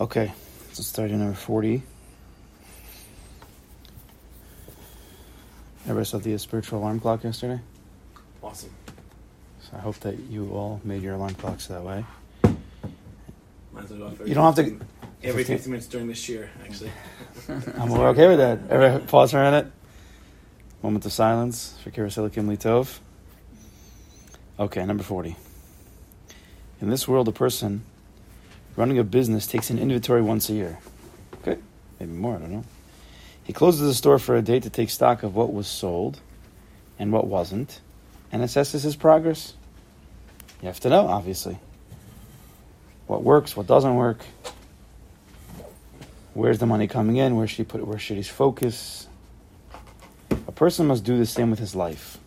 Okay, so starting number 40. Everybody saw the spiritual alarm clock yesterday? Awesome. So I hope that you all made your alarm clocks that way. Might as well You don't have to. 15 Every 50 minutes during this year, actually. I'm okay with that. Everybody pause for a minute. Moment of silence for Kirasilikim Litov. Okay, number 40. In this world, a person running a business takes an inventory once a year. Okay, maybe more, I don't know. He closes the store for a day to take stock of what was sold and what wasn't and assesses his progress. You have to know, obviously. What works, what doesn't work. Where's the money coming in? Where should he put it? Where should he focus? A person must do the same with his life.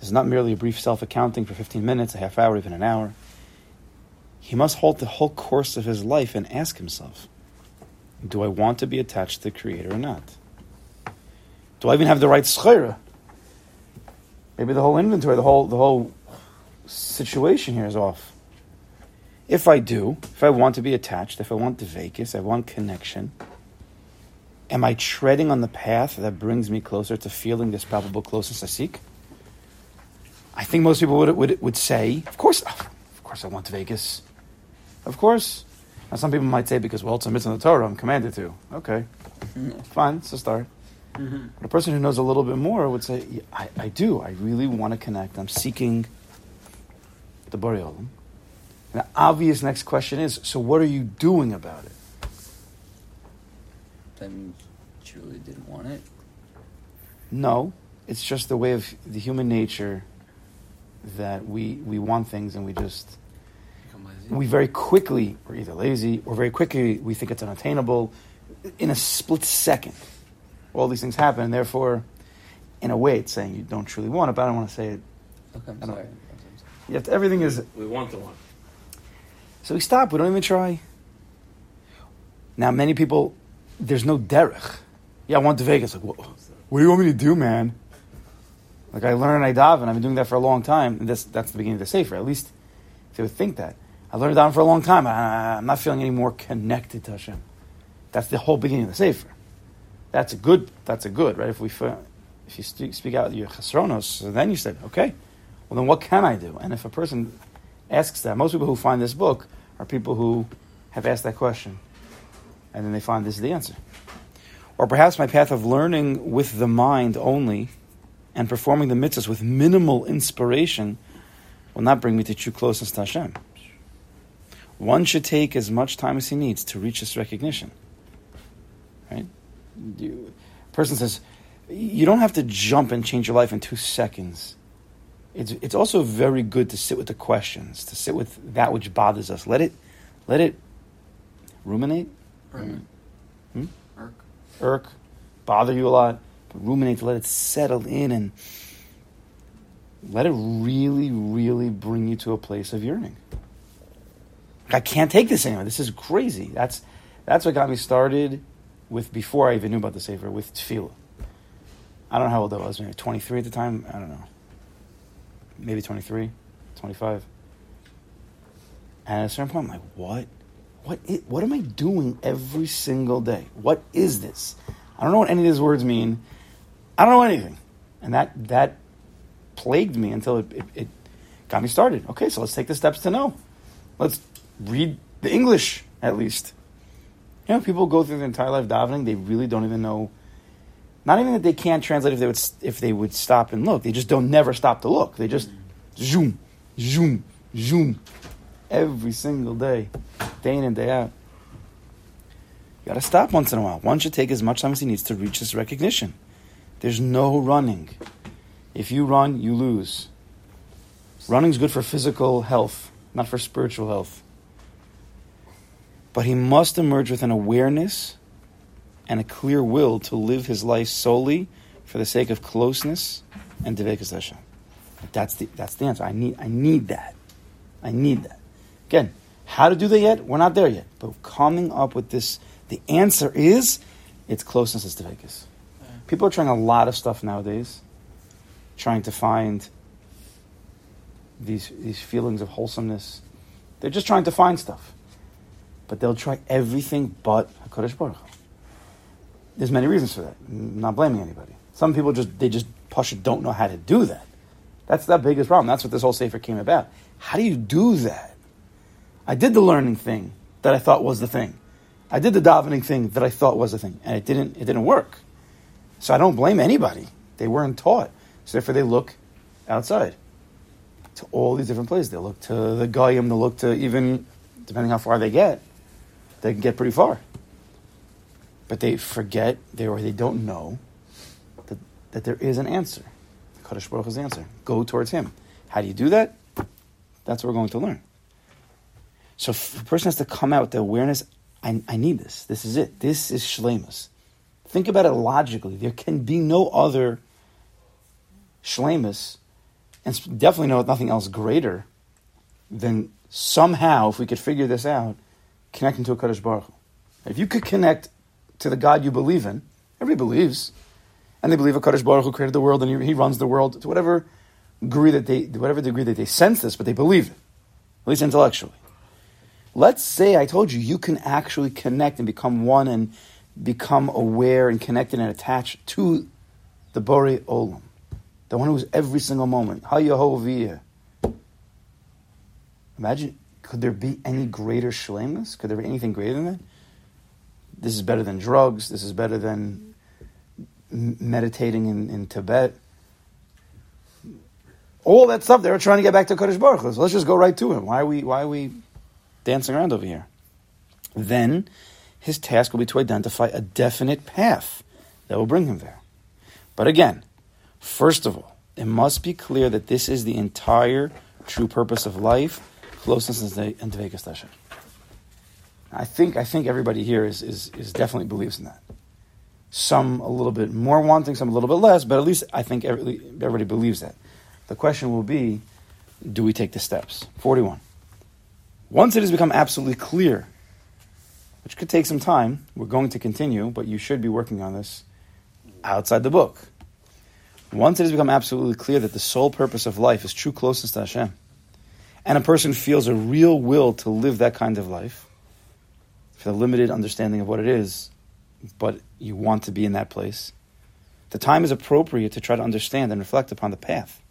This is not merely a brief self accounting for 15 minutes, a half hour, even an hour. He must halt the whole course of his life and ask himself Do I want to be attached to the Creator or not? Do I even have the right schira? Maybe the whole inventory, the whole, the whole situation here is off. If I do, if I want to be attached, if I want the vacus, I want connection, am I treading on the path that brings me closer to feeling this palpable closeness I seek? I think most people would, would, would say, of course, of course I want Dvekas. Of course. Now some people might say, because, well, it's a mitzvah in the Torah, I'm commanded to. Okay, fine, it's a start. Mm-hmm. But a person who knows a little bit more would say, "Yeah, I, I do. I really want to connect. I'm seeking the Bari Olam. The obvious next question is, so what are you doing about it? That means you really didn't want it. No, it's just the way of the human nature that we, we want things and we just. We very quickly, we're either lazy or very quickly we think it's unattainable in a split second. All these things happen, and therefore, in a way, it's saying you don't truly want it, but I don't want to say it. okay, I'm I don't- sorry. You have to, everything is We want the one. So we stop. We don't even try. Now, many people, there's no derech. Yeah, I want to Dvekas. Like, what, what do you want me to do, man? Like, I learn and I daven. I've been doing that for a long time. And that's, that's the beginning of the Sefer. At least they would think that. I learned daven for a long time. I, I'm not feeling any more connected to Hashem. That's the whole beginning of the Sefer. That's a good, that's a good, right? If we, if you speak, speak out your chesronos, then you said, okay, well then what can I do? And if a person asks that, most people who find this book are people who have asked that question. And then they find this is the answer. Or perhaps my path of learning with the mind only and performing the mitzvahs with minimal inspiration will not bring me to true closeness to Hashem. One should take as much time as he needs to reach this recognition. Right? You, person says, you don't have to jump and change your life in two seconds. It's, it's also very good to sit with the questions, to sit with that which bothers us. Let it, let it ruminate, Right. Hmm? Irk. irk, bother you a lot, but ruminate, to let it settle in and let it really, really bring you to a place of yearning. I can't take this anymore. This is crazy. That's that's what got me started with before I even knew about the Sefer with tefillah. I don't know how old I was, maybe 23 at the time. I don't know. Maybe 23, 25. And at a certain point, I'm like, what? What, what am I doing every single day? What is this? I don't know what any of these words mean. I don't know anything. And that, that plagued me until it, it, it got me started. Okay, so let's take the steps to know. Let's read the English, at least. You know, people go through their entire life davening, they really don't even know. Not even that they can't translate if they would if they would stop and look. They just don't never stop to look. They just zoom, zoom, zoom, every single day, day in and day out. You got to stop once in a while. One should take as much time as he needs to reach this recognition. There's no running. If you run, you lose. Running's good for physical health, not for spiritual health. But he must emerge with an awareness and a clear will to live his life solely for the sake of closeness and devekas Hashem. That's the that's the answer. I need I need that. I need that. Again, how to do that yet? We're not there yet. But coming up with this, the answer is it's closeness is devekas. People are trying a lot of stuff nowadays, trying to find these these feelings of wholesomeness. They're just trying to find stuff. But they'll try everything but Hakadosh Baruch. There's many reasons for that. I'm not blaming anybody. Some people just they just Pasha don't know how to do that. That's the biggest problem. That's what this whole sefer came about. How do you do that? I did the learning thing that I thought was the thing. I did the davening thing that I thought was the thing, and it didn't. It didn't work. So I don't blame anybody. They weren't taught. So therefore, they look outside to all these different places. They look to the goyim. They look to even depending how far they get, they can get pretty far. But they forget they or they don't know that, that there is an answer. Kadosh Baruch Hu's answer. Go towards Him. How do you do that? That's what we're going to learn. So a person has to come out with the awareness, I, I need this. This is it. This is shlemus. Think about it logically. There can be no other shlemus, and definitely no nothing else greater than somehow, if we could figure this out, connecting to a Kadosh Baruch. If you could connect to the God you believe in, everybody believes, and they believe a Kadosh Baruch Hu created the world and he, runs the world to whatever degree that they, whatever degree that they sense this, but they believe it, at least intellectually. Let's say I told you you can actually connect and become one and become aware and connected and attached to the Bori Olam, the one who is every single moment. Hayahoviyah. Imagine, could there be any greater shlemus? Could there be anything greater than that? This is better than drugs. This is better than meditating in, in Tibet. All that stuff they were trying to get back to Kadosh Baruch. So let's just go right to him. Why are we why are we dancing around over here? Then his task will be to identify a definite path that will bring him there. But again, first of all, it must be clear that this is the entire true purpose of life, closeness and Dvekas Hashem. I think I think everybody here is, is, is definitely believes in that. Some a little bit more wanting, some a little bit less, but at least I think everybody believes that. The question will be, do we take the steps? 41. Once it has become absolutely clear, which could take some time, we're going to continue, but you should be working on this outside the book. Once it has become absolutely clear that the sole purpose of life is true closeness to Hashem, and a person feels a real will to live that kind of life, for the limited understanding of what it is, but you want to be in that place, the time is appropriate to try to understand and reflect upon the path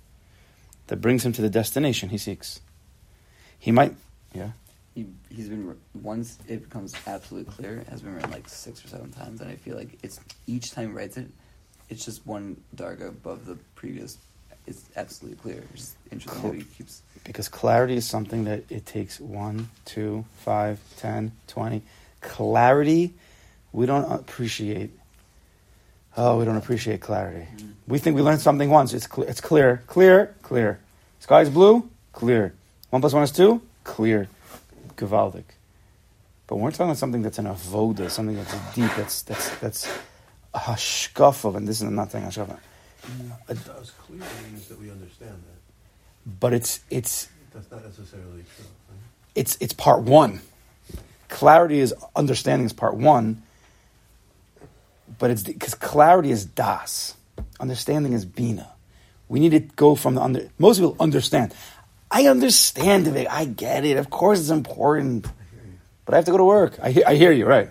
that brings him to the destination he seeks. He might, yeah. He, he's been once it becomes absolutely clear. It has been written like six or seven times, and I feel like it's each time he writes it, it's just one darga above the previous. It's absolutely clear. It's interesting how he keeps. Because clarity is something that it takes one, two, five, ten, twenty. Clarity, we don't appreciate. Oh, we don't appreciate clarity. Mm. We think we learned something once. It's clear. It's clear. Clear. Clear. Sky's blue. Clear. One plus one is two. Clear. Gavaldic. But we're talking about something that's an avoda, something that's deep, that's that's that's a hashkafa, and this is not saying hashkafa. It does clear means that we understand that. But it's it's that's not necessarily true. Right? It's it's part one. Clarity is understanding is part one, but it's because clarity is das, understanding is bina. We need to go from the under. Most people understand. I understand it. I get it. Of course, it's important, but I have to go to work. I hear, I hear you, right?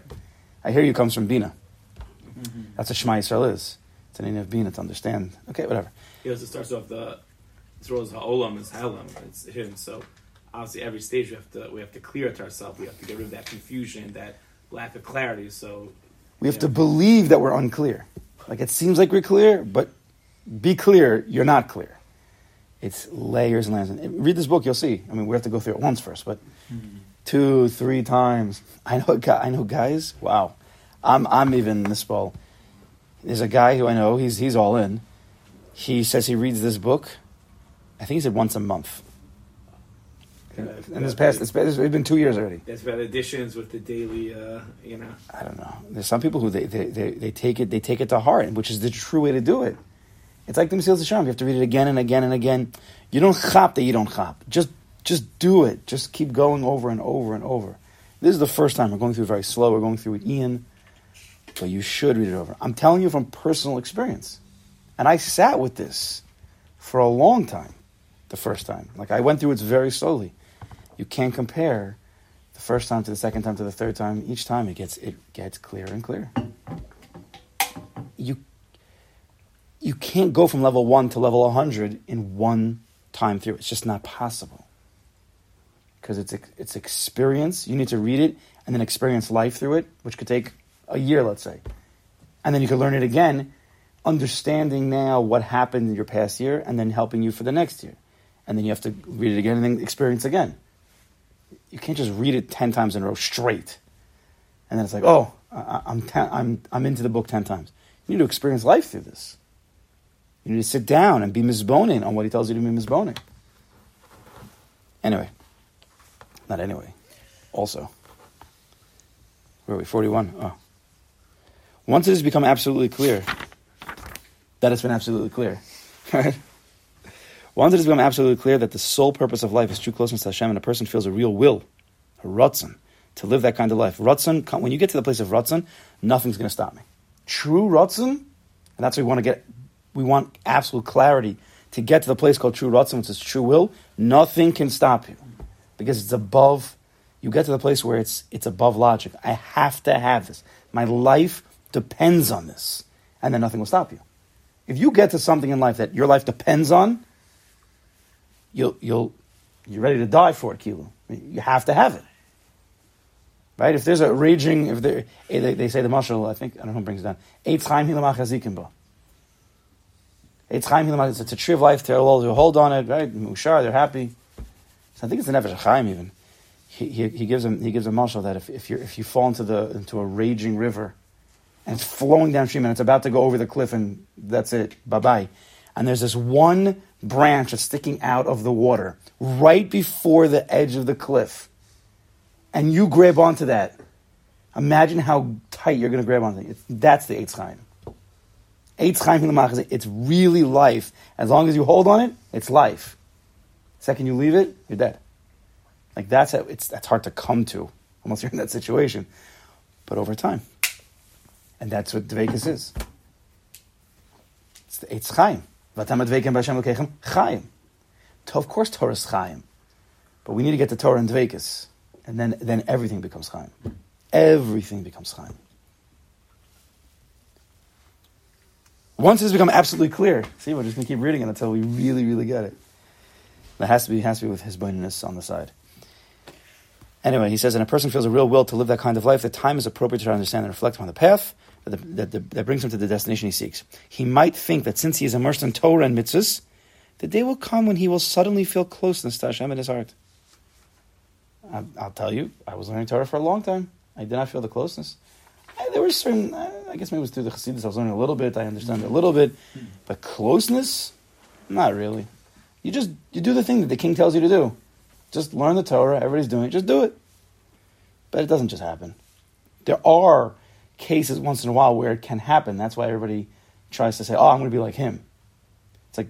I hear you comes from bina. Mm-hmm. That's what Shema Yisrael is. It's an name of bina to understand. Okay, whatever. He also starts off the throws ha'olam is ha'olam. It's him. So obviously every stage we have to we have to clear it to ourselves. We have to get rid of that confusion, that lack of clarity. So we have to believe that we're unclear. Like it seems like we're clear, but be clear, you're not clear. It's layers and layers. And read this book, you'll see. I mean, we have to go through it once first, but mm-hmm. two, three times. I know, I know guys. Wow, I'm I'm even this ball. There's a guy who I know. He's he's all in. He says he reads this book. I think he said once a month and this past, it's been, it's been two years already. That's about additions with the daily, uh, you know. I don't know. There's some people who they, they, they, they, take it they take it to heart, which is the true way to do it. It's like the Mesilas Yesharim. You have to read it again and again and again. You don't chop that you don't chop. Just just do it. Just keep going over and over and over. This is the first time we're going through it very slow. We're going through it, Ian, but you should read it over. I'm telling you from personal experience, and I sat with this for a long time. The first time, like I went through it very slowly. You can't compare the first time to the second time to the third time, each time it gets it gets clearer and clearer. You you can't go from level one to level 100 in one time through. It's just not possible. Because it's, it's experience. You need to read it and then experience life through it, which could take a year, let's say. And then you can learn it again, understanding now what happened in your past year and then helping you for the next year. And then you have to read it again and then experience again. You can't just read it 10 times in a row straight. And then it's like, oh, I, I'm, ten, I'm, I'm into the book 10 times. You need to experience life through this. You need to sit down and be mizbonin on what he tells you to be mizbonin. Anyway. Not anyway. Also. Where are we? 41. Oh. Once it has become absolutely clear, that has been absolutely clear. Right? Once it has become absolutely clear that the sole purpose of life is true closeness to Hashem and a person feels a real will, a ratzon, to live that kind of life. Ratzon, when you get to the place of ratzon, nothing's going to stop me. True ratzon, and that's what we want to get we want absolute clarity to get to the place called true ratzon, which is true will. Nothing can stop you because it's above. You get to the place where it's it's above logic. I have to have this. My life depends on this, and then nothing will stop you. If you get to something in life that your life depends on, you'll you'll you're ready to die for it. You have to have it. Right? If there's a raging, if eh, they, they say the mashal, I think, I don't know who brings it down. Eitz hilamach it's Chaim Hilam, it's a tree of life, they're all to hold on it, right? Mushar, they're happy. So I think it's the Nefesh Chaim even. He, he, he, gives him he gives a mashal that if, if you if you fall into the into a raging river and it's flowing downstream and it's about to go over the cliff and that's it, bye bye. And there's this one branch that's sticking out of the water right before the edge of the cliff. And you grab onto that. Imagine how tight you're going to grab onto it. That's the Eitz Chaim. It's really life. As long as you hold on it, it's life. Second you leave it, you're dead. Like that's a, it's that's hard to come to unless you're in that situation. But over time. And that's what Dvekas is. It's the Eitz Chaim. Batamad Vekim Bashemal Kechim. Chaim. Of course Torah is Chaim. But we need to get to Torah and Dvekas. And then, then everything becomes Chaim. Everything becomes Chaim. Once it's become absolutely clear, see, we're just going to keep reading it until we really, really get it. That has to be has to be with his on the side. Anyway, he says, and a person feels a real will to live that kind of life, the time is appropriate to understand and reflect on the path that, that, that, that, brings him to the destination he seeks. He might think that since he is immersed in Torah and mitzvahs, the day will come when he will suddenly feel closeness to Hashem in his heart. I'll, I'll tell you, I was learning Torah for a long time. I did not feel the closeness. I, there were certain, I guess maybe it was through the Chassidus, I was learning a little bit, I understand a little bit, but closeness, not really. You just, you do the thing that the king tells you to do. Just learn the Torah, everybody's doing it, just do it. But it doesn't just happen. There are cases once in a while where it can happen. That's why everybody tries to say, oh, I'm going to be like him. It's like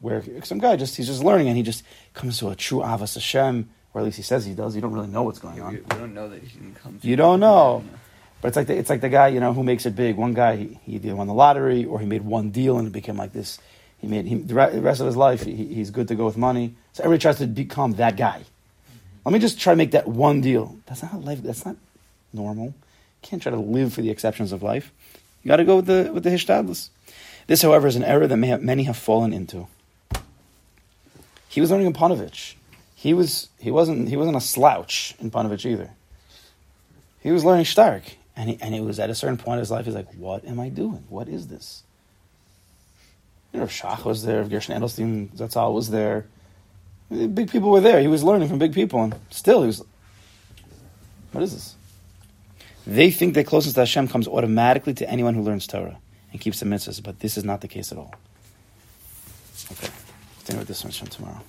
where some guy just, he's just learning and he just comes to a true Avas Hashem, or at least he says he does. You don't really know what's going on. We don't know that he can come You don't know. But it's like the, it's like the guy you know who makes it big. One guy he, he either won the lottery or he made one deal and it became like this. He made he, the rest of his life he, he's good to go with money. So everybody tries to become that guy. Let me just try to make that one deal. That's not life. That's not normal. You can't try to live for the exceptions of life. You got to go with the with the hishtadlus. This, however, is an error that have, many have fallen into. He was learning in Ponevezh. He was he wasn't he wasn't a slouch in Ponevezh either. He was learning Stark. And, he, and it was at a certain point in his life, he's like, what am I doing? What is this? You know, Shach was there, Gershon Edelstein, Zatzal was there. Big people were there. He was learning from big people, and still he was. What is this? They think that closeness to Hashem comes automatically to anyone who learns Torah and keeps the mitzvahs, but this is not the case at all. Okay, continue with this one tomorrow.